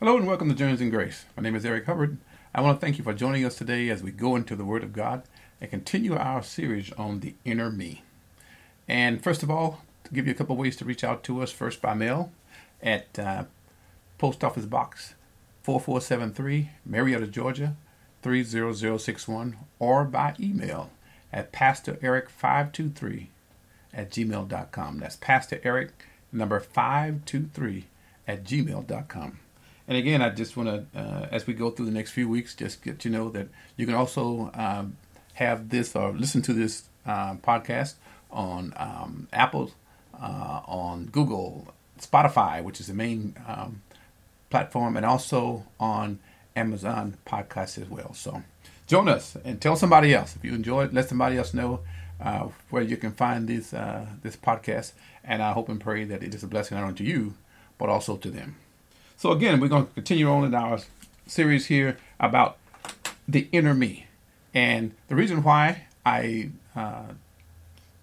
Hello and welcome to Journeys in Grace. My name is Eric Hubbard. I want to thank you for joining us today as we go into the Word of God and continue our series on the inner me. And first of all, to give you a couple ways to reach out to us, first by mail at uh, Post Office Box 4473, Marietta, Georgia 30061, or by email at PastorEric523 at gmail.com. That's Pastor Eric, number 523 at gmail.com. And again, I just want to, uh, as we go through the next few weeks, just get you know that you can also um, have this or listen to this uh, podcast on um, Apple, uh, on Google, Spotify, which is the main um, platform, and also on Amazon Podcasts as well. So join us and tell somebody else if you enjoy it. Let somebody else know uh, where you can find this uh, this podcast. And I hope and pray that it is a blessing not only to you but also to them. So again, we're going to continue on in our series here about the inner me. And the reason why I uh,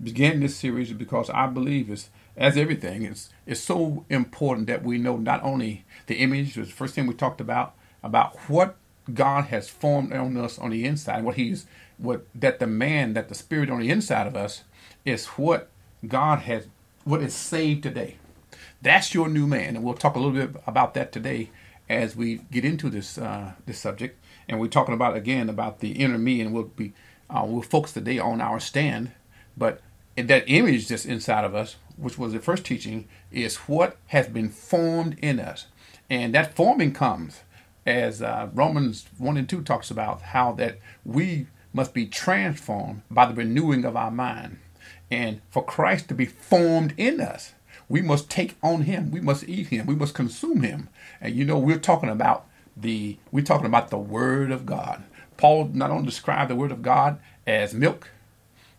began this series is because I believe is as everything is it's so important that we know not only the image, was the first thing we talked about, about what God has formed on us on the inside, what He's what that the man, that the spirit on the inside of us is what God has what is saved today. That's your new man, and we'll talk a little bit about that today as we get into this uh, this subject. And we're talking about again about the inner me, and we'll be uh, we'll focus today on our stand. But that image that's inside of us, which was the first teaching, is what has been formed in us, and that forming comes as uh, Romans one and two talks about how that we must be transformed by the renewing of our mind, and for Christ to be formed in us we must take on him. We must eat him. We must consume him. And you know, we're talking about the we're talking about the word of God. Paul not only described the word of God as milk,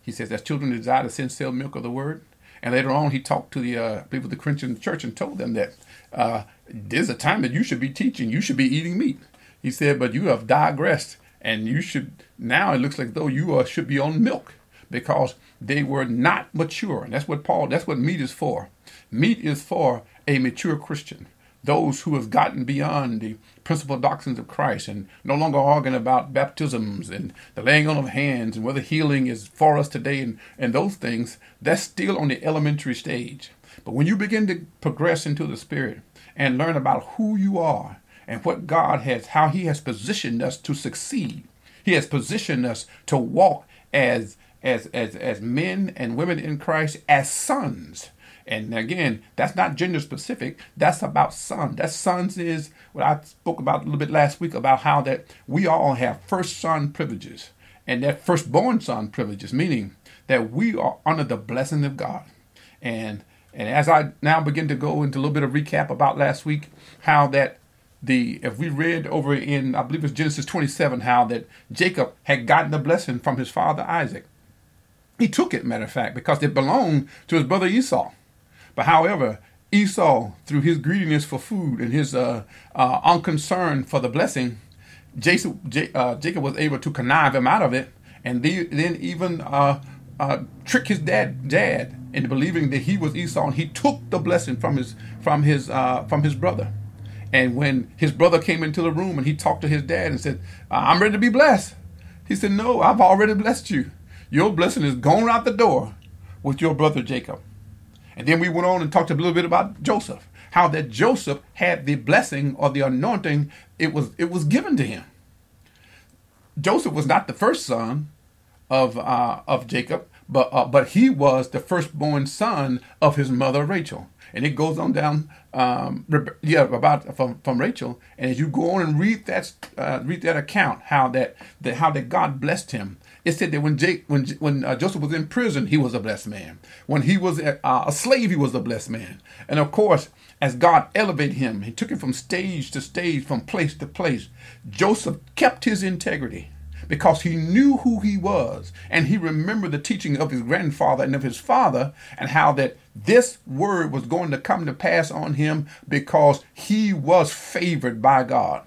he says, as children desire the sincere milk of the word. And later on, he talked to the uh, people of the Christian church and told them that uh, there's a time that you should be teaching, you should be eating meat. He said, but you have digressed, and you should now it looks like though you uh, should be on milk because they were not mature. And that's what Paul, that's what meat is for. Meat is for a mature Christian, those who have gotten beyond the principal doctrines of Christ and no longer arguing about baptisms and the laying on of hands and whether healing is for us today and, and those things. That's still on the elementary stage. But when you begin to progress into the Spirit and learn about who you are and what God has, how He has positioned us to succeed, He has positioned us to walk as as as as men and women in Christ as sons and again, that's not gender specific. That's about sons. That sons is what I spoke about a little bit last week about how that we all have first son privileges and that firstborn son privileges, meaning that we are under the blessing of God. And and as I now begin to go into a little bit of recap about last week, how that the if we read over in I believe it's Genesis 27, how that Jacob had gotten the blessing from his father Isaac. He took it, matter of fact, because it belonged to his brother Esau. But however, Esau, through his greediness for food and his uh, uh, unconcern for the blessing, Jason, J, uh, Jacob was able to connive him out of it, and the, then even uh, uh, trick his dad, dad, into believing that he was Esau, and he took the blessing from his from his uh, from his brother. And when his brother came into the room and he talked to his dad and said, "I'm ready to be blessed," he said, "No, I've already blessed you. Your blessing is gone out the door with your brother Jacob." And then we went on and talked a little bit about Joseph, how that Joseph had the blessing or the anointing, it was it was given to him. Joseph was not the first son of uh, of Jacob, but uh, but he was the firstborn son of his mother Rachel. And it goes on down, um, yeah, about from, from Rachel. And as you go on and read that uh, read that account, how that, that how that God blessed him it said that when Jake, when when uh, Joseph was in prison, he was a blessed man. When he was a, uh, a slave, he was a blessed man. And of course, as God elevated him, he took him from stage to stage, from place to place. Joseph kept his integrity because he knew who he was and he remembered the teaching of his grandfather and of his father and how that this word was going to come to pass on him because he was favored by God.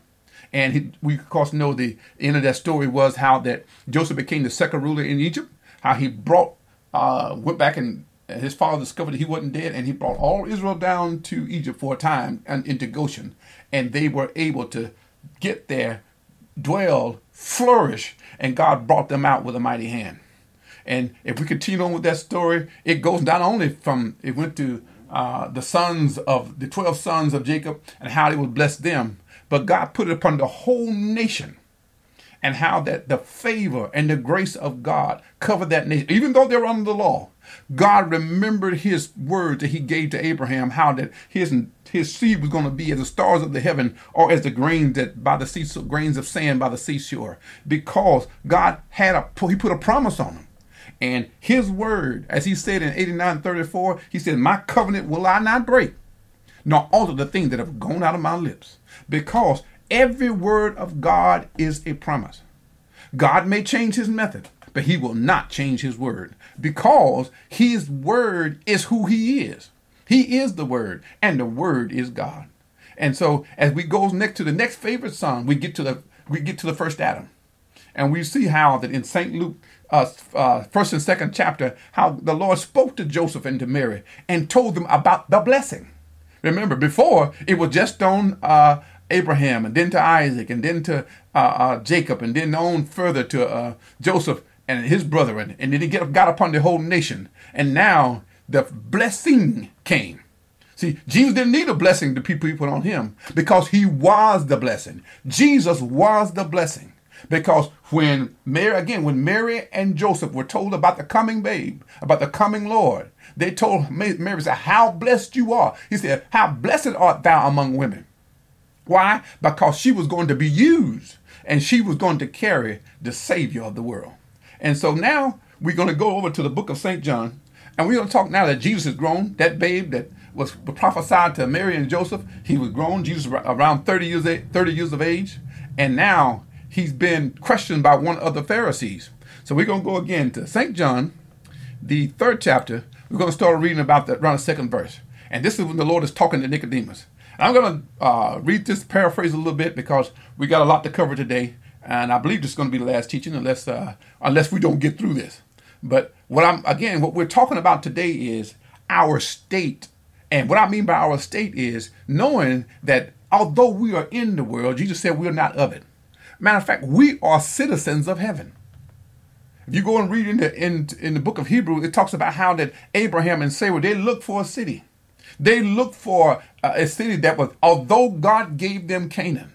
And he, we, of course, know the end of that story was how that Joseph became the second ruler in Egypt, how he brought, uh, went back and his father discovered that he wasn't dead, and he brought all Israel down to Egypt for a time and into Goshen, and they were able to get there, dwell, flourish, and God brought them out with a mighty hand. And if we continue on with that story, it goes not only from it went to uh, the sons of the twelve sons of Jacob and how he would bless them, but God put it upon the whole nation and how that the favor and the grace of God covered that nation, even though they were under the law. God remembered his word that he gave to Abraham, how that his his seed was going to be as the stars of the heaven or as the grains that by the sea, grains of sand by the seashore, because God had a he put a promise on him. And his word, as he said in 89:34, he said, My covenant will I not break, nor alter the things that have gone out of my lips. Because every word of God is a promise. God may change his method, but he will not change his word because his word is who he is. He is the word, and the word is God. And so as we go next to the next favorite son, we get to the we get to the first Adam. And we see how that in St. Luke uh, uh, first and second chapter, how the Lord spoke to Joseph and to Mary and told them about the blessing. Remember, before it was just on uh, Abraham and then to Isaac and then to uh, uh, Jacob and then on further to uh, Joseph and his brethren, and then he get, got upon the whole nation. And now the blessing came. See, Jesus didn't need a blessing to people put on him because he was the blessing. Jesus was the blessing. Because when Mary, again, when Mary and Joseph were told about the coming babe, about the coming Lord, they told Mary, said, How blessed you are. He said, How blessed art thou among women. Why? Because she was going to be used and she was going to carry the Savior of the world. And so now we're going to go over to the book of St. John and we're going to talk now that Jesus is grown, that babe that was prophesied to Mary and Joseph, he was grown, Jesus around 30 years, 30 years of age, and now he's been questioned by one of the Pharisees. So we're going to go again to St. John, the third chapter. We're going to start reading about the, around the second verse. And this is when the Lord is talking to Nicodemus. I'm going to uh, read this paraphrase a little bit because we got a lot to cover today. And I believe this is going to be the last teaching unless, uh, unless we don't get through this. But what I'm, again, what we're talking about today is our state. And what I mean by our state is knowing that although we are in the world, Jesus said we are not of it. Matter of fact, we are citizens of heaven. If you go and read in the, in, in the book of Hebrew, it talks about how that Abraham and Sarah, they looked for a city. They looked for uh, a city that was, although God gave them Canaan,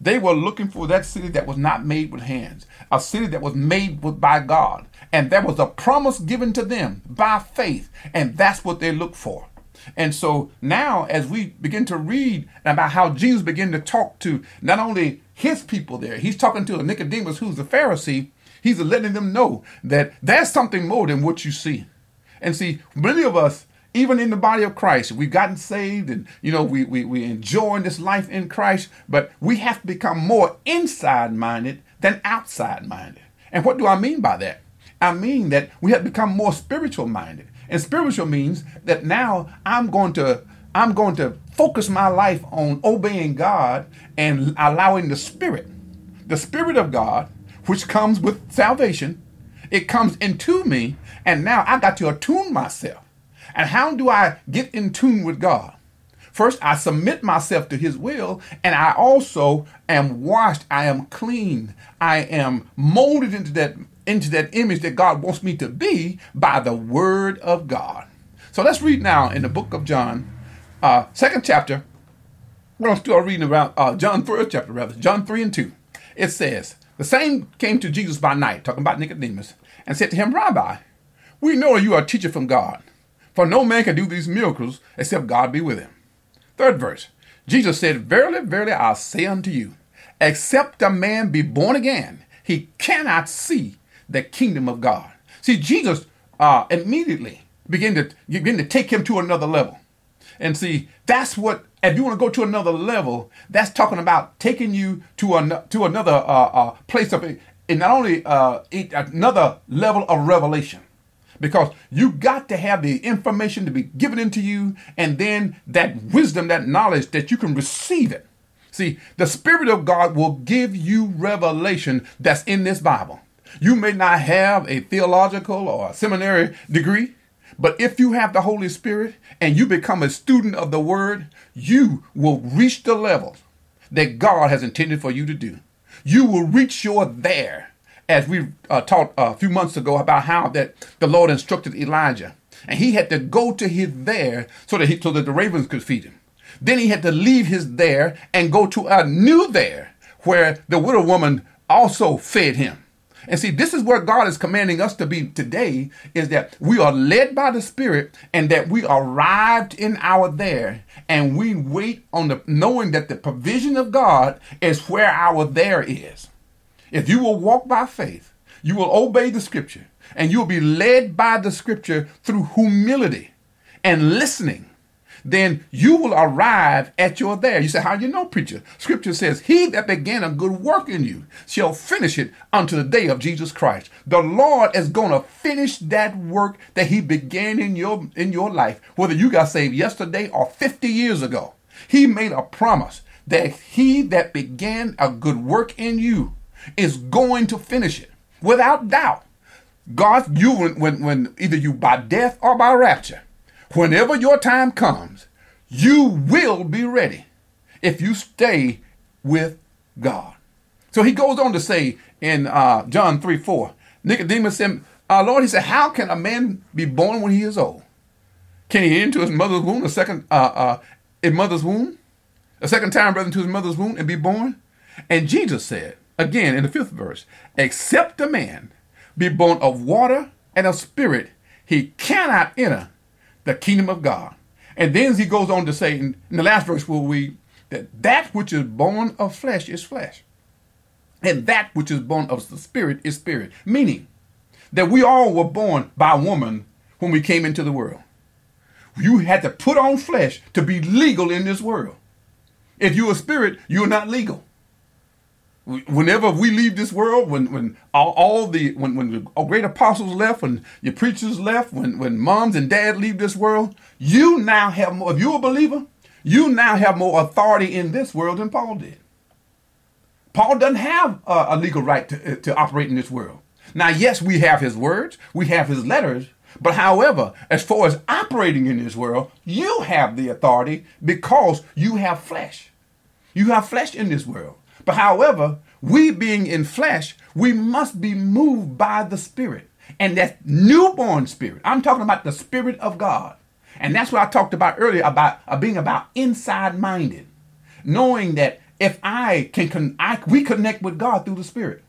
they were looking for that city that was not made with hands, a city that was made with, by God. And there was a promise given to them by faith, and that's what they looked for. And so now, as we begin to read about how Jesus began to talk to not only his people there, he's talking to a Nicodemus, who's a Pharisee, he's letting them know that there's something more than what you see. And see, many of us, even in the body of Christ, we've gotten saved and, you know, we, we, we enjoying this life in Christ, but we have to become more inside minded than outside minded. And what do I mean by that? I mean that we have become more spiritual minded. And spiritual means that now I'm going to I'm going to focus my life on obeying God and allowing the Spirit, the Spirit of God, which comes with salvation, it comes into me, and now I got to attune myself. And how do I get in tune with God? First, I submit myself to His will, and I also am washed. I am clean. I am molded into that into that image that God wants me to be by the Word of God. So let's read now in the book of John, uh, second chapter. We're going to start reading about uh, John first chapter rather, John three and two. It says, "The same came to Jesus by night, talking about Nicodemus, and said to him, Rabbi, we know you are a teacher from God, for no man can do these miracles except God be with him." Third verse, Jesus said, "Verily, verily, I say unto you, except a man be born again, he cannot see the kingdom of God. See, Jesus uh, immediately began to begin to take him to another level. And see, that's what if you want to go to another level, that's talking about taking you to an, to another uh, uh, place of in not only uh, another level of revelation, because you got to have the information to be given into you, and then that wisdom, that knowledge that you can receive it. See, the Spirit of God will give you revelation that's in this Bible. You may not have a theological or a seminary degree, But if you have the Holy Spirit and you become a student of the Word, you will reach the level that God has intended for you to do. You will reach your there, as we uh, talked a few months ago about how that the Lord instructed Elijah, and he had to go to his there so that he, so that the ravens could feed him. Then he had to leave his there and go to a new there, where the widow woman also fed him. And see, this is where God is commanding us to be today is that we are led by the Spirit and that we arrived in our there and we wait on the knowing that the provision of God is where our there is. If you will walk by faith, you will obey the scripture and you will be led by the scripture through humility and listening then you will arrive at your there. You say, How you know, preacher? Scripture says, He that began a good work in you shall finish it unto the day of Jesus Christ. The Lord is going to finish that work that He began in your in your life, whether you got saved yesterday or 50 years ago. He made a promise that He that began a good work in you is going to finish it without doubt. God, you when, when, when either you by death or by rapture, whenever your time comes, you will be ready if you stay with God. So he goes on to say in uh, John 3 4, Nicodemus said, Our Lord, he said, How can a man be born when he is old? Can he enter his mother's womb a second, uh, uh, in mother's womb, a second time, brother, into his mother's womb and be born? And Jesus said, again in the fifth verse, except a man be born of water and of spirit, he cannot enter the kingdom of God. And then he goes on to say in, the last verse will we that that which is born of flesh is flesh. And that which is born of the spirit is spirit. Meaning that we all were born by woman when we came into the world. You had to put on flesh to be legal in this world. If you're a spirit, you're not legal whenever we leave this world, when when all, all, the when when the great apostles left, when your preachers left, when when moms and dad leave this world, you now have more. If you're a believer, you now have more authority in this world than Paul did. Paul doesn't have a, a legal right to, uh, to operate in this world. Now, yes, we have his words, we have his letters, but however, as far as operating in this world, you have the authority because you have flesh. You have flesh in this world. But however, we being in flesh, we must be moved by the Spirit. And that newborn spirit, I'm talking about the Spirit of God. And that's what I talked about earlier about uh, being about inside minded. Knowing that if I can, con- I, we connect with God through the Spirit.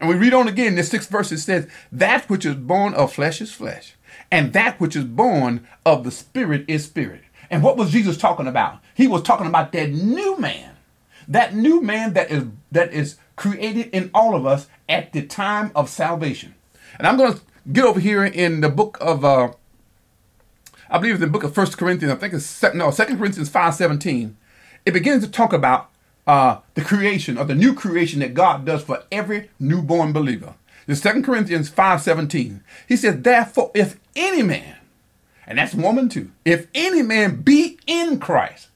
And we read on again, this sixth verse, it says, That which is born of flesh is flesh, and that which is born of the Spirit is spirit. And what was Jesus talking about? He was talking about that new man that new man that is that is created in all of us at the time of salvation. And I'm going to get over here in the book of uh, I believe it's in the book of First Corinthians. I think it's no Second Corinthians five seventeen. It begins to talk about uh, the creation of the new creation that God does for every newborn believer. The Second Corinthians five seventeen. He says, "Therefore, if any man, and that's woman too, if any man be in Christ."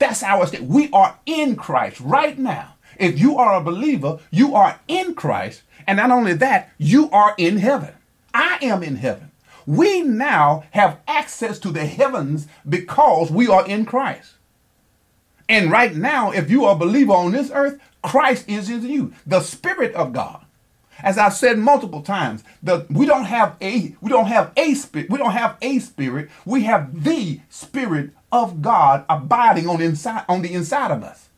That's our state. We are in Christ right now. If you are a believer, you are in Christ. And not only that, you are in heaven. I am in heaven. We now have access to the heavens because we are in Christ. And right now, if you are a believer on this earth, Christ is in you, the Spirit of God. As I've said multiple times, the, we don't have a we don't have a spirit. We don't have a spirit. We have the Spirit of God abiding on inside on the inside of us.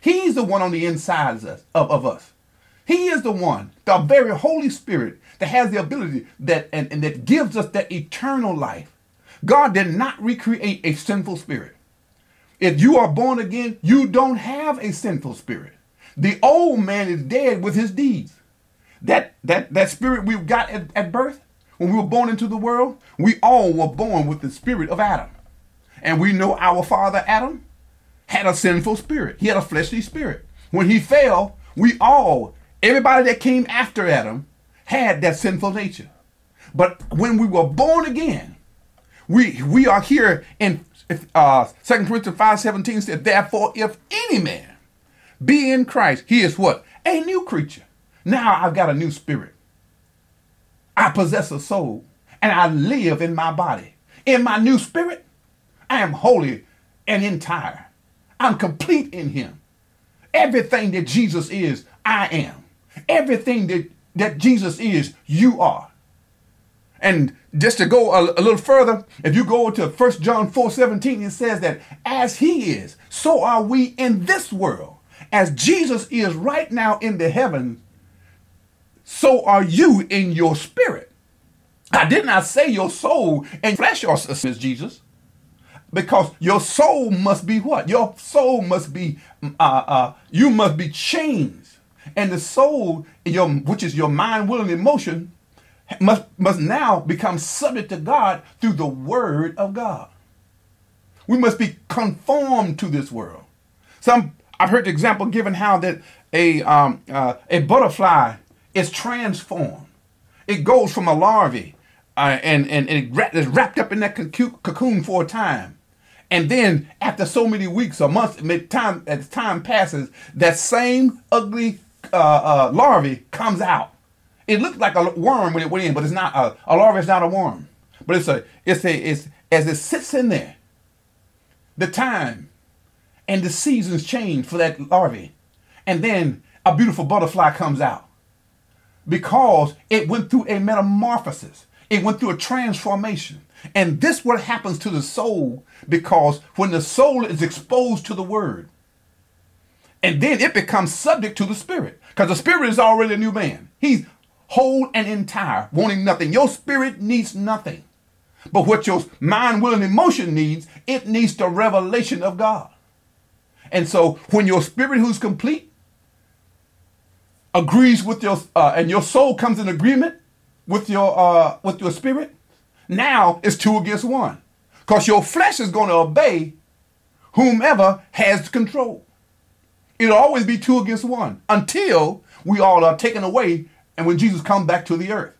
He's the one on the inside of us, of, of us. He is the one, the very Holy Spirit, that has the ability that and, and that gives us that eternal life. God did not recreate a sinful spirit. If you are born again, you don't have a sinful spirit. The old man is dead with his deeds. That that that spirit we got at, at birth, when we were born into the world, we all were born with the spirit of Adam. And we know our father Adam had a sinful spirit. He had a fleshly spirit. When he fell, we all, everybody that came after Adam, had that sinful nature. But when we were born again, we we are here in uh, 2 Corinthians 5 17 said, Therefore, if any man be in Christ, he is what? A new creature. Now I've got a new spirit. I possess a soul and I live in my body. In my new spirit, I am holy and entire. I'm complete in him. Everything that Jesus is, I am. Everything that, that Jesus is, you are. And just to go a, a, little further, if you go to 1 John 4 17, it says that as he is, so are we in this world. As Jesus is right now in the heavens, so are you in your spirit. I did not say your soul and flesh are as Jesus because your soul must be what? Your soul must be, uh, uh, you must be changed. And the soul, your, which is your mind, will, and emotion, must, must now become subject to God through the word of God. We must be conformed to this world. Some I've heard the example given how that a um, uh, a butterfly is transformed. It goes from a larvae uh, and, and, and it is wrapped up in that cocoon for a time. And then after so many weeks or months, time as time passes, that same ugly uh, uh, larvae comes out. It looks like a worm when it went in, but it's not a, a larva. Is not a worm, but it's a it's a it's as it sits in there. The time and the seasons change for that larvae, and then a beautiful butterfly comes out because it went through a metamorphosis. It went through a transformation. And this what happens to the soul because when the soul is exposed to the word, and then it becomes subject to the spirit because the spirit is already a new man. He's whole and entire, wanting nothing. Your spirit needs nothing. But what your mind, will, and emotion needs, it needs the revelation of God. And so when your spirit who's complete agrees with your uh, and your soul comes in agreement with your uh, with your spirit, now it's two against one. Because your flesh is going to obey whomever has control. It'll always be two against one until we all are taken away and when Jesus comes back to the earth.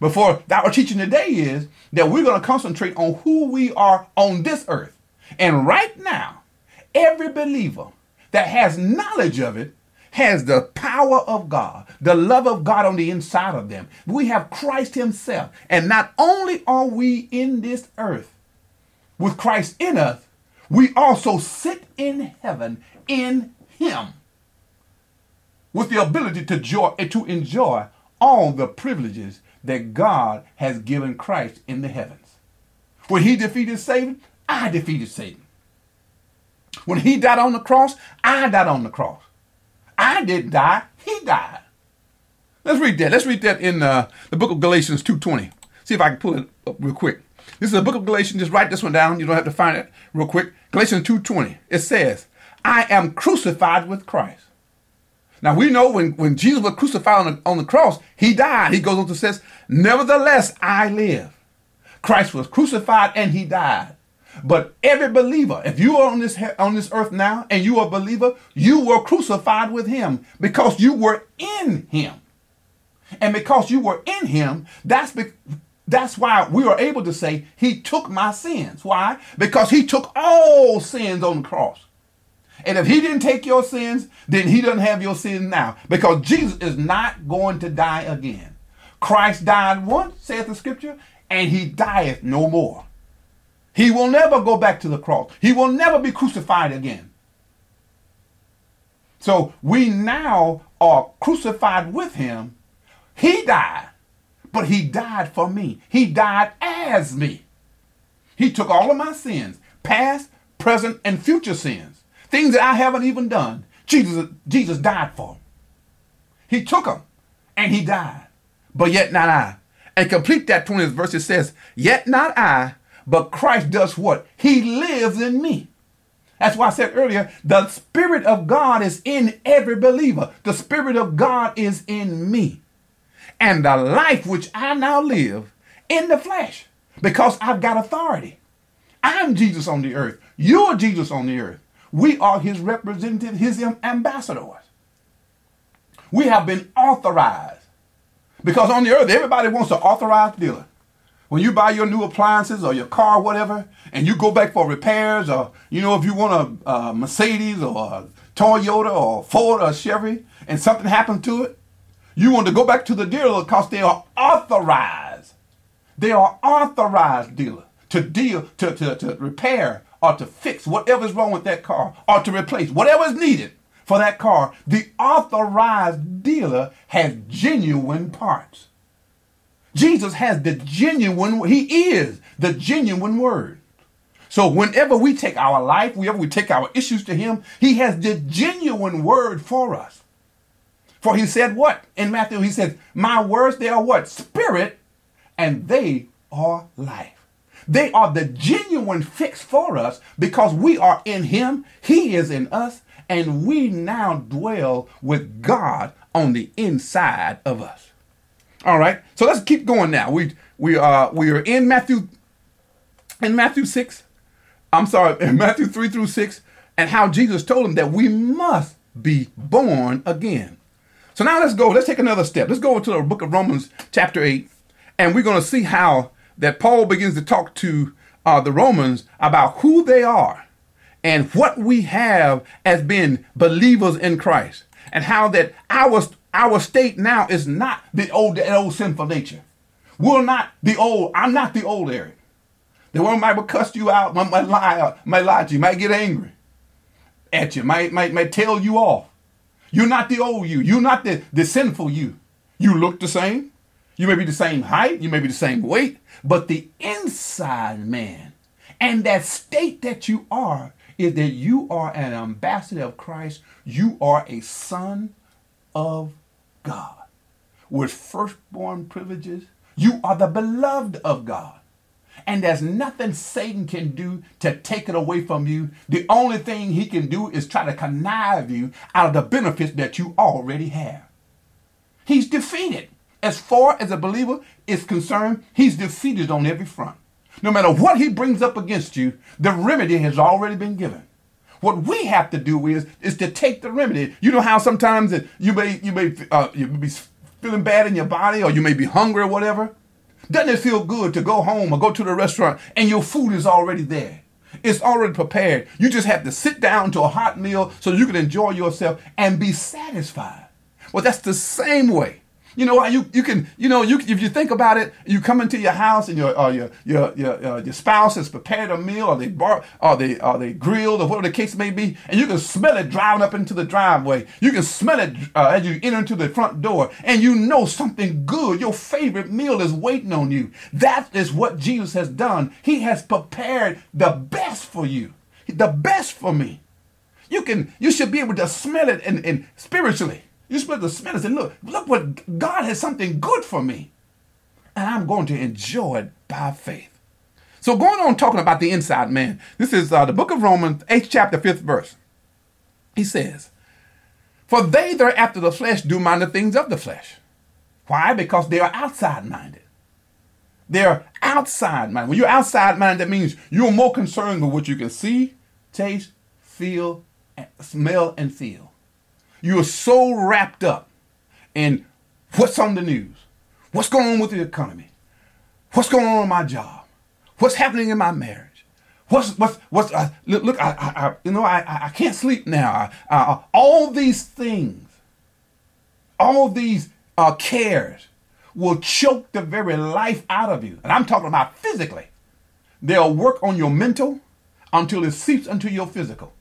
Before that our teaching today is that we're going to concentrate on who we are on this earth. And right now, every believer that has knowledge of it has the power of God, the love of God on the inside of them. We have Christ Himself. And not only are we in this earth with Christ in us, we also sit in heaven in Him with the ability to, joy, eh, to enjoy all the privileges that God has given Christ in the heavens. When He defeated Satan, I defeated Satan. When He died on the cross, I died on the cross. I didn't die. He died. Let's read that. Let's read that in uh, the book of Galatians 2.20. See if I can pull it up real quick. This is the book of Galatians. Just write this one down. You don't have to find it real quick. Galatians 2.20. It says, I am crucified with Christ. Now we know when, when Jesus was crucified on the, on the cross, he died. He goes on to says, Nevertheless, I live. Christ was crucified and he died. But every believer, if you are on this on this earth now and you are a believer, you were crucified with him because you were in him. And because you were in him, that's be, that's why we are able to say he took my sins. Why? Because he took all sins on the cross. And if he didn't take your sins, then he doesn't have your sins now because Jesus is not going to die again. Christ died once, saith the scripture, and he dieth no more. He will never go back to the cross. He will never be crucified again. So we now are crucified with him. He died, but he died for me. He died as me. He took all of my sins, past, present, and future sins, things that I haven't even done. Jesus, Jesus died for them. He took them and he died, but yet not I. And complete that 20th verse, it says, Yet not I, but Christ does what? He lives in me. That's why I said earlier, the Spirit of God is in every believer. The Spirit of God is in me. And the life which I now live in the flesh, because I've got authority. I'm Jesus on the earth. You're Jesus on the earth. We are his representatives, his ambassadors. We have been authorized. Because on the earth, everybody wants an authorized dealer. When you buy your new appliances or your car, or whatever, and you go back for repairs, or you know, if you want a, a Mercedes or a Toyota or Ford or Chevy, and something happened to it, you want to go back to the dealer because they are authorized They are authorized dealer to deal, to, to, to repair or to fix whatever's wrong with that car or to replace whatever is needed for that car. The authorized dealer has genuine parts. Jesus has the genuine, he is the genuine word. So whenever we take our life, whenever we take our issues to him, he has the genuine word for us. For he said what? In Matthew, he says, My words, they are what? Spirit, and they are life. They are the genuine fix for us because we are in him, he is in us, and we now dwell with God on the inside of us. All right. So let's keep going now. We we are we are in Matthew in Matthew 6. I'm sorry, in Matthew 3 through 6, and how Jesus told him that we must be born again. So now let's go. Let's take another step. Let's go to the book of Romans, chapter 8, and we're going to see how that Paul begins to talk to uh, the Romans about who they are and what we have as being believers in Christ, and how that our our state now is not the old the old sinful nature. We're not the old. I'm not the old Eric. The one might cuss you out, might, might lie, might lie to you, might get angry at you, might might might tell you off. You're not the old you. You're not the, the sinful you. You look the same. You may be the same height. You may be the same weight. But the inside man and that state that you are is that you are an ambassador of Christ. You are a son of God with firstborn privileges. You are the beloved of God. And there's nothing Satan can do to take it away from you. The only thing he can do is try to connive you out of the benefits that you already have. He's defeated. As far as a believer is concerned, he's defeated on every front. No matter what he brings up against you, the remedy has already been given. What we have to do is is to take the remedy. You know how sometimes you may you may uh, you may be feeling bad in your body, or you may be hungry or whatever. Doesn't it feel good to go home or go to the restaurant and your food is already there? It's already prepared. You just have to sit down to a hot meal so you can enjoy yourself and be satisfied. Well, that's the same way you know, you you can you know you if you think about it, you come into your house and your uh, your your your, uh, your spouse has prepared a meal, or they bar, or they or they grilled, or whatever the case may be, and you can smell it driving up into the driveway. You can smell it uh, as you enter into the front door, and you know something good, your favorite meal is waiting on you. That is what Jesus has done. He has prepared the best for you, the best for me. You can you should be able to smell it and, and spiritually. You're to smell and look, look what God has something good for me. And I'm going to enjoy it by faith. So going on talking about the inside man, this is uh, the book of Romans, 8th chapter, 5th verse. He says, For they that are after the flesh do mind the things of the flesh. Why? Because they are outside minded. They're outside minded. When you're outside minded, that means you're more concerned with what you can see, taste, feel, smell, and feel. You're so wrapped up in what's on the news, what's going on with the economy, what's going on in my job, what's happening in my marriage. What's what's what's uh, look, look I, I, you know I I can't sleep now. Uh, all these things, all these uh, cares will choke the very life out of you. And I'm talking about physically. They'll work on your mental until it seeps into your physical.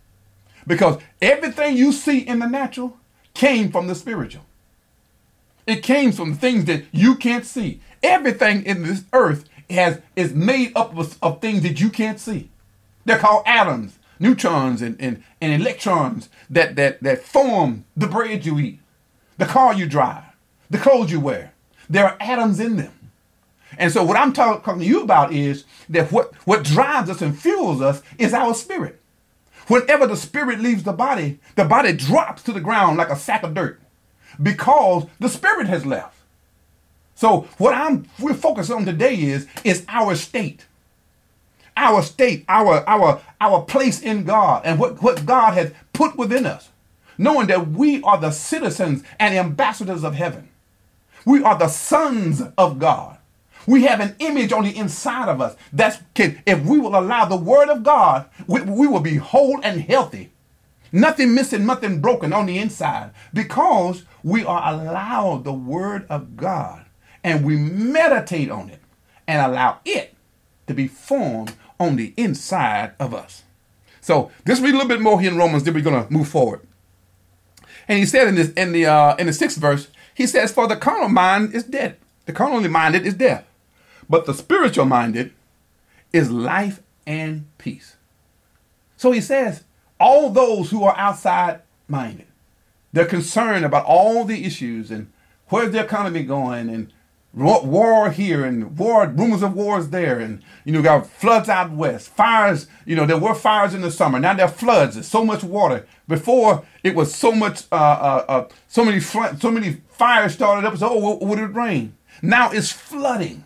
Because everything you see in the natural came from the spiritual. It came from things that you can't see. Everything in this earth has is made up of, of things that you can't see. They're called atoms, neutrons, and, and, and electrons that, that, that form the bread you eat, the car you drive, the clothes you wear. There are atoms in them. And so what I'm talking to you about is that what, what drives us and fuels us is our spirit. Whenever the spirit leaves the body, the body drops to the ground like a sack of dirt because the spirit has left. So what I'm we're focused on today is is our state. Our state, our our our place in God and what, what God has put within us. Knowing that we are the citizens and ambassadors of heaven. We are the sons of God. We have an image on the inside of us. That's can, if we will allow the word of God, we, we will be whole and healthy. Nothing missing, nothing broken on the inside because we are allowed the word of God and we meditate on it and allow it to be formed on the inside of us. So just read a little bit more here in Romans, then we're gonna move forward. And he said in this in the uh, in the sixth verse, he says, "For the carnal mind is dead. The carnally minded is death, but the spiritual minded is life and peace." So he says, all those who are outside minded, they're concerned about all the issues and where's the economy going and war here and war rumors of wars there. And you know got floods out west fires you know there were fires in the summer. Now there are floods. There's so much water. Before it was so much uh, uh, uh so many fl- so many fires started up. So oh would it rain? Now it's flooding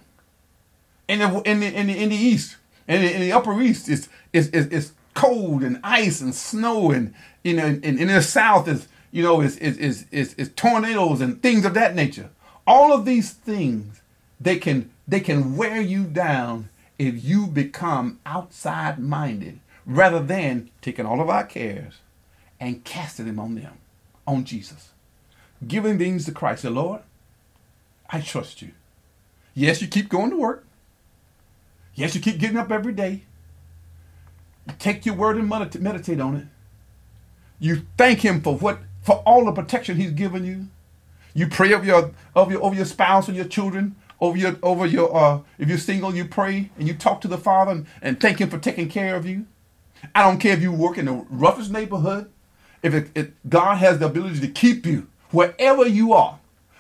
in the in the in the, in the east in in the upper east it's, it's, it's, it's cold and ice and snow and you know and, in the south is you know is is, is is is tornadoes and things of that nature. All of these things they can they can wear you down if you become outside minded rather than taking all of our cares and casting them on them on jesus. Giving things to christ the lord i trust you. Yes you keep going to work yes you keep getting up every day. Take your word and meditate on it. You thank him for what for all the protection he's given you. You pray over your over your over your spouse and your children, over your over your uh if you're single, you pray and you talk to the Father and, and thank Him for taking care of you. I don't care if you work in the roughest neighborhood, if it, it, God has the ability to keep you wherever you are,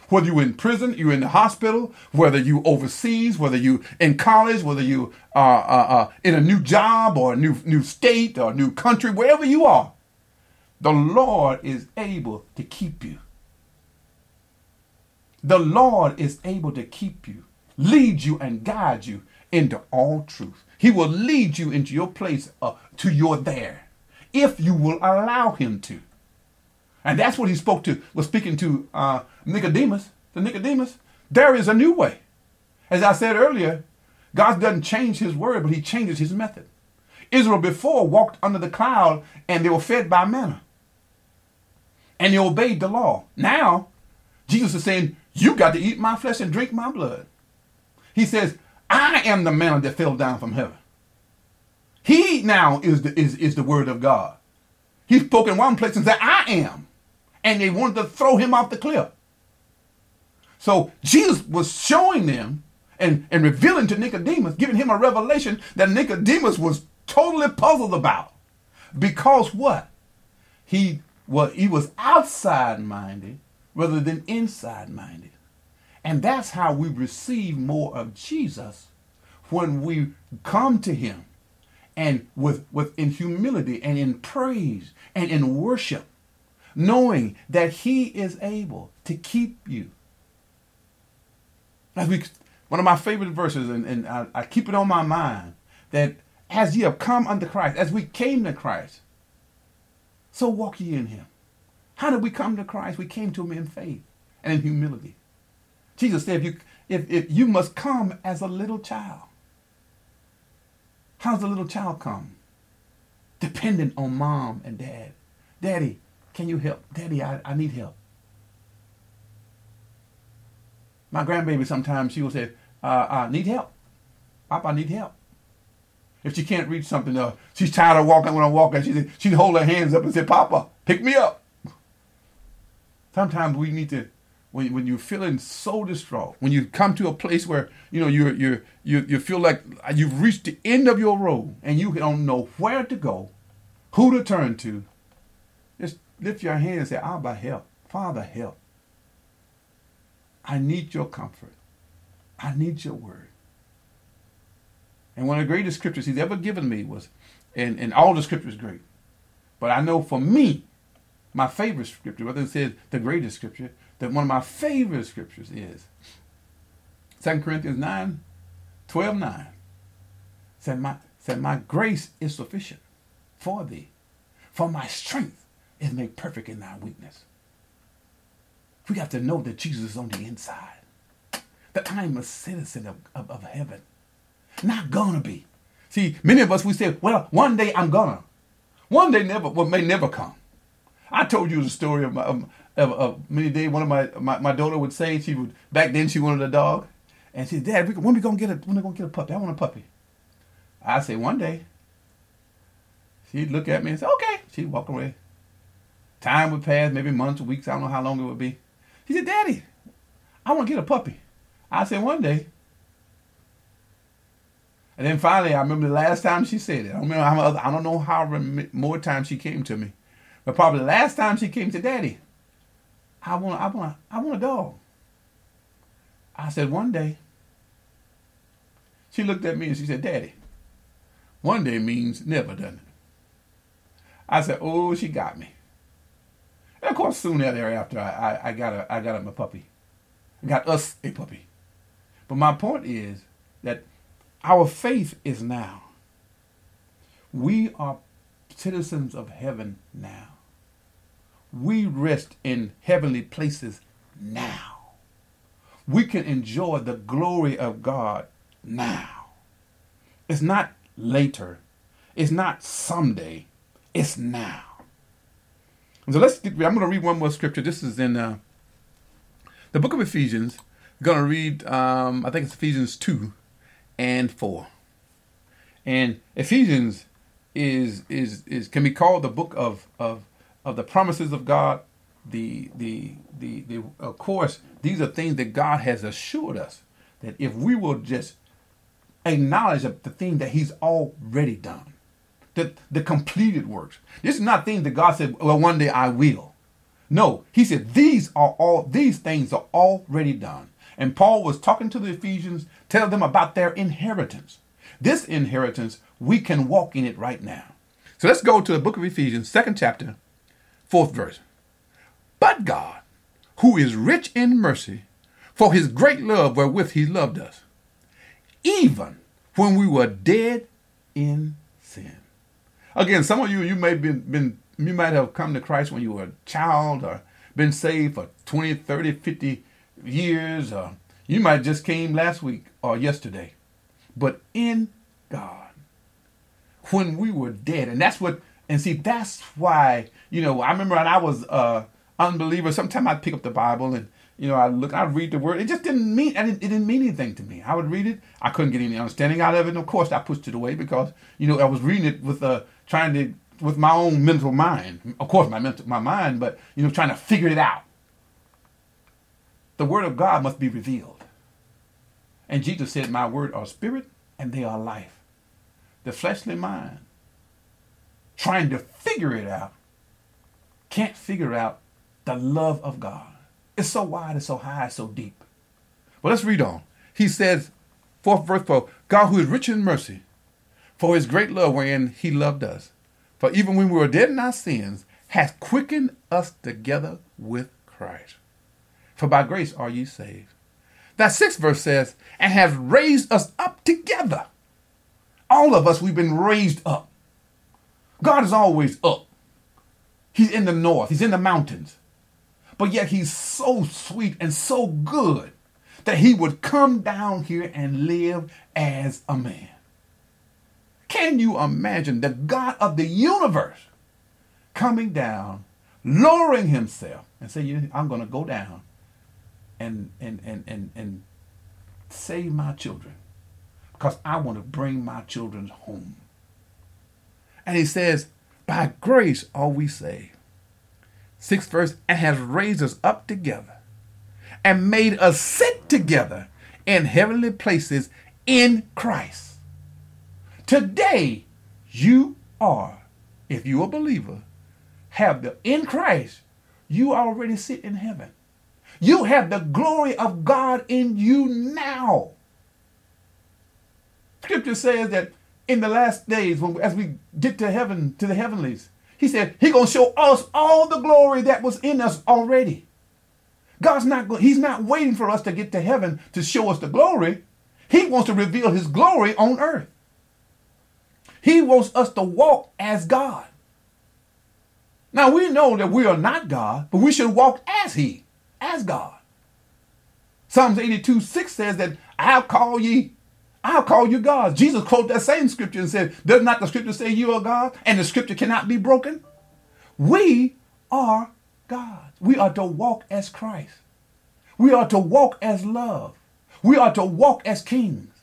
whether you're in prison, you're in the hospital, whether you're overseas, whether you're in college, whether you are uh, uh, in a new job or a new new state or a new country, wherever you are, the Lord is able to keep you. The Lord is able to keep you, lead you, and guide you into all truth. He will lead you into your place uh, to your there if you will allow him to. And that's what he spoke to, was speaking to uh, Nicodemus, to Nicodemus. There is a new way. As I said earlier, God doesn't change his word, but he changes his method. Israel before walked under the cloud and they were fed by manna. And they obeyed the law. Now, Jesus is saying, you got to eat my flesh and drink my blood. He says, I am the manna that fell down from heaven. He now is the, is, is the word of God. He spoke in one place and said, I am. And they wanted to throw him off the cliff. So Jesus was showing them and, and revealing to Nicodemus, giving him a revelation that Nicodemus was totally puzzled about. Because what? He was, he was outside minded rather than inside minded. And that's how we receive more of Jesus when we come to him and with, with in humility and in praise and in worship, knowing that he is able to keep you. As we, one of my favorite verses, and, and I, I keep it on my mind, that as ye have come unto Christ, as we came to Christ, so walk ye in him. How did we come to Christ? We came to him in faith and in humility. Jesus said, if you, if, if you must come as a little child. How's a little child come? Dependent on mom and dad. Daddy, can you help? Daddy, I, I need help. My grandbaby sometimes she will say, uh, I need help. Papa, I need help. If she can't reach something, uh, she's tired of walking when I'm walking. She she'd hold her hands up and say, Papa, pick me up. Sometimes we need to, when, when you're feeling so distraught, when you come to a place where you know you you you you feel like you've reached the end of your road and you don't know where to go, who to turn to, lift your hand and say, Abba, help. Father, help. I need your comfort. I need your word. And one of the greatest scriptures he's ever given me was, and, and all the scriptures great. But I know for me, my favorite scripture, whether it says the greatest scripture, that one of my favorite scriptures is 2 Corinthians 9, 12, 9. Said my, said, my grace is sufficient for thee, for my strength is made perfect in thy weakness. We got to know that Jesus is on the inside, that I am a citizen of, of, of heaven. Not gonna be. See, many of us, we say, well, one day I'm gonna. One day never, well, may never come. I told you the story of, my, of, of, of many days. One of my, my, my daughter would say she would back then she wanted a dog, And she said, Dad, when we gonna get a when we gonna get a puppy? I want a puppy. I say one day. She'd look at me and say, okay. She'd walk away. Time would pass, maybe months, or weeks, I don't know how long it would be. He said, Daddy, I want to get a puppy. I said, one day. And then finally, I remember the last time she said it. I don't, remember I don't know how more times she came to me. But probably the last time she came to Daddy, I want, I want, I want a dog. I said, one day. She looked at me and she said, Daddy, one day means never, doesn't it? I said, oh, she got me. And of course, soon thereafter, I, I, I got a, I got him a puppy. I got us a puppy. But my point is that our faith is now. We are citizens of heaven now. We rest in heavenly places now. We can enjoy the glory of God now. It's not later. It's not someday. It's now. So let's. I'm going to read one more scripture. This is in uh, the book of Ephesians. I'm going to read. Um, I think it's Ephesians two and four. And Ephesians is is is can be called the book of of of the promises of God. The the the the of course these are things that God has assured us that if we will just acknowledge the thing that He's already done the, the completed works. This is not things that God said, well, one day I will. No, he said these are all these things are already done. And Paul was talking to the Ephesians, telling them about their inheritance. This inheritance, we can walk in it right now. So let's go to the book of Ephesians, second chapter, fourth verse. But God, who is rich in mercy, for his great love wherewith he loved us, even when we were dead in. Again, some of you, you may been, been you might have come to Christ when you were a child or been saved for 20, 30, 50 years, or you might just came last week or yesterday. But in God, when we were dead, and that's what, and see, that's why, you know, I remember when I was a unbeliever, sometimes I'd pick up the Bible and you know, I look, I read the word. It just didn't mean, it didn't mean anything to me. I would read it. I couldn't get any understanding out of it. And of course, I pushed it away because, you know, I was reading it with, uh, trying to, with my own mental mind. Of course, my mental, my mind, but, you know, trying to figure it out. The word of God must be revealed. And Jesus said, my word are spirit and they are life. The fleshly mind, trying to figure it out, can't figure out the love of God. It's so wide, it's so high, it's so deep. But let's read on. He says, fourth verse 4 God who is rich in mercy, for his great love wherein he loved us. For even when we were dead in our sins, hath quickened us together with Christ. For by grace are ye saved. That sixth verse says, and has raised us up together. All of us, we've been raised up. God is always up. He's in the north, He's in the mountains but yet he's so sweet and so good that he would come down here and live as a man. Can you imagine the God of the universe coming down, lowering himself, and saying, I'm going to go down and, and, and, and, and save my children because I want to bring my children home. And he says, By grace are we saved sixth verse, and has raised us up together and made us sit together in heavenly places in Christ. Today, you are, if you're a believer, have the in Christ, you already sit in heaven. You have the glory of God in you now. Scripture says that in the last days, when as we get to heaven, to the heavenlies, he said he gonna show us all the glory that was in us already. God's not he's not waiting for us to get to heaven to show us the glory. He wants to reveal his glory on earth. He wants us to walk as God. Now we know that we are not God, but we should walk as he, as God. Psalms 82 6 says that I'll call ye I'll call you gods. Jesus quoted that same scripture and said, Does not the scripture say you are God and the scripture cannot be broken? We are God. We are to walk as Christ. We are to walk as love. We are to walk as kings.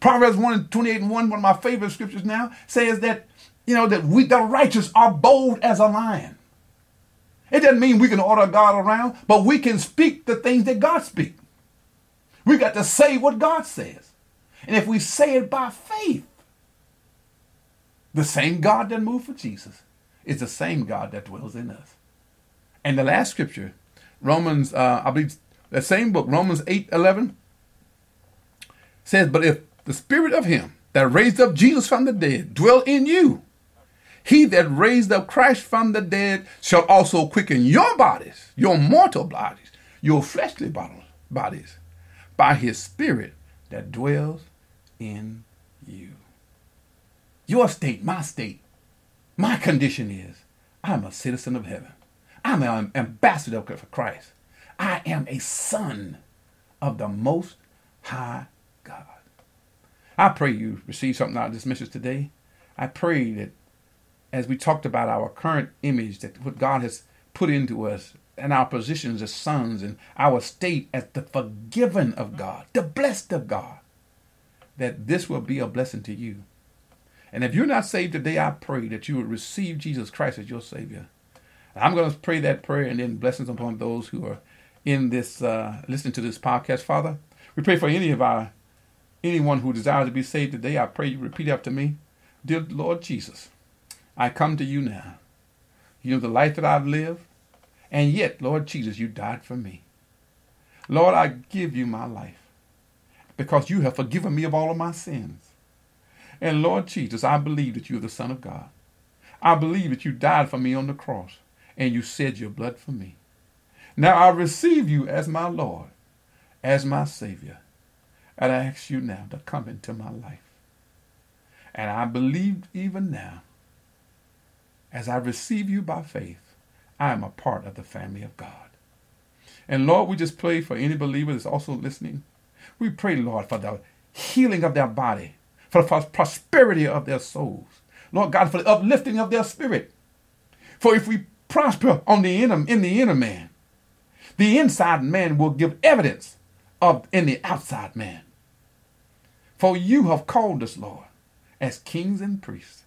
Proverbs 1 and 28 and 1, one of my favorite scriptures now, says that, you know, that we the righteous are bold as a lion. It doesn't mean we can order God around, but we can speak the things that God speaks. We got to say what God says. And if we say it by faith, the same God that moved for Jesus is the same God that dwells in us. And the last scripture, Romans, uh, I believe the same book, Romans 8 11, says, But if the spirit of him that raised up Jesus from the dead dwell in you, he that raised up Christ from the dead shall also quicken your bodies, your mortal bodies, your fleshly bodies, by his spirit that dwells in you. Your state, my state, my condition is I'm a citizen of heaven. I'm an ambassador for Christ. I am a son of the Most High God. I pray you receive something out of this message today. I pray that as we talked about our current image, that what God has put into us and our positions as sons and our state as the forgiven of God, the blessed of God, that this will be a blessing to you. And if you're not saved today, I pray that you would receive Jesus Christ as your Savior. I'm going to pray that prayer and then blessings upon those who are in this, uh, listening to this podcast. Father, we pray for any of our, anyone who desires to be saved today. I pray you repeat after me. Dear Lord Jesus, I come to you now. You know the life that I've lived, and yet, Lord Jesus, you died for me. Lord, I give you my life because you have forgiven me of all of my sins. And Lord Jesus, I believe that you are the Son of God. I believe that you died for me on the cross and you shed your blood for me. Now I receive you as my Lord, as my Savior. And I ask you now to come into my life. And I believe even now as I receive you by faith, I am a part of the family of God. And Lord, we just pray for any believer that's also listening. We pray, Lord, for the healing of their body, for the prosperity of their souls. Lord God, for the uplifting of their spirit. For if we prosper on the inner, in the inner man, the inside man will give evidence of in the outside man. For you have called us, Lord, as kings and priests.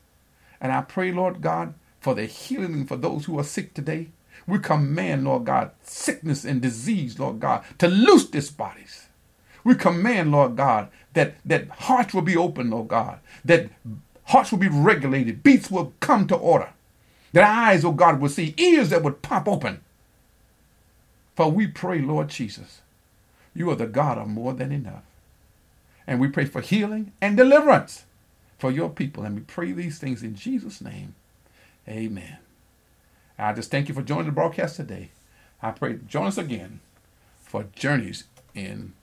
And I pray, Lord God, for the healing for those who are sick today. We command, Lord God, sickness and disease, Lord God, to loose these bodies. We command, Lord God, that, that hearts will be open, Lord God, that hearts will be regulated, beats will come to order, that eyes, oh God, will see, ears that would pop open. For we pray, Lord Jesus, you are the God of more than enough. And we pray for healing and deliverance for your people. And we pray these things in Jesus' name. Amen. I just thank you for joining the broadcast today. I pray join us again for Journeys in.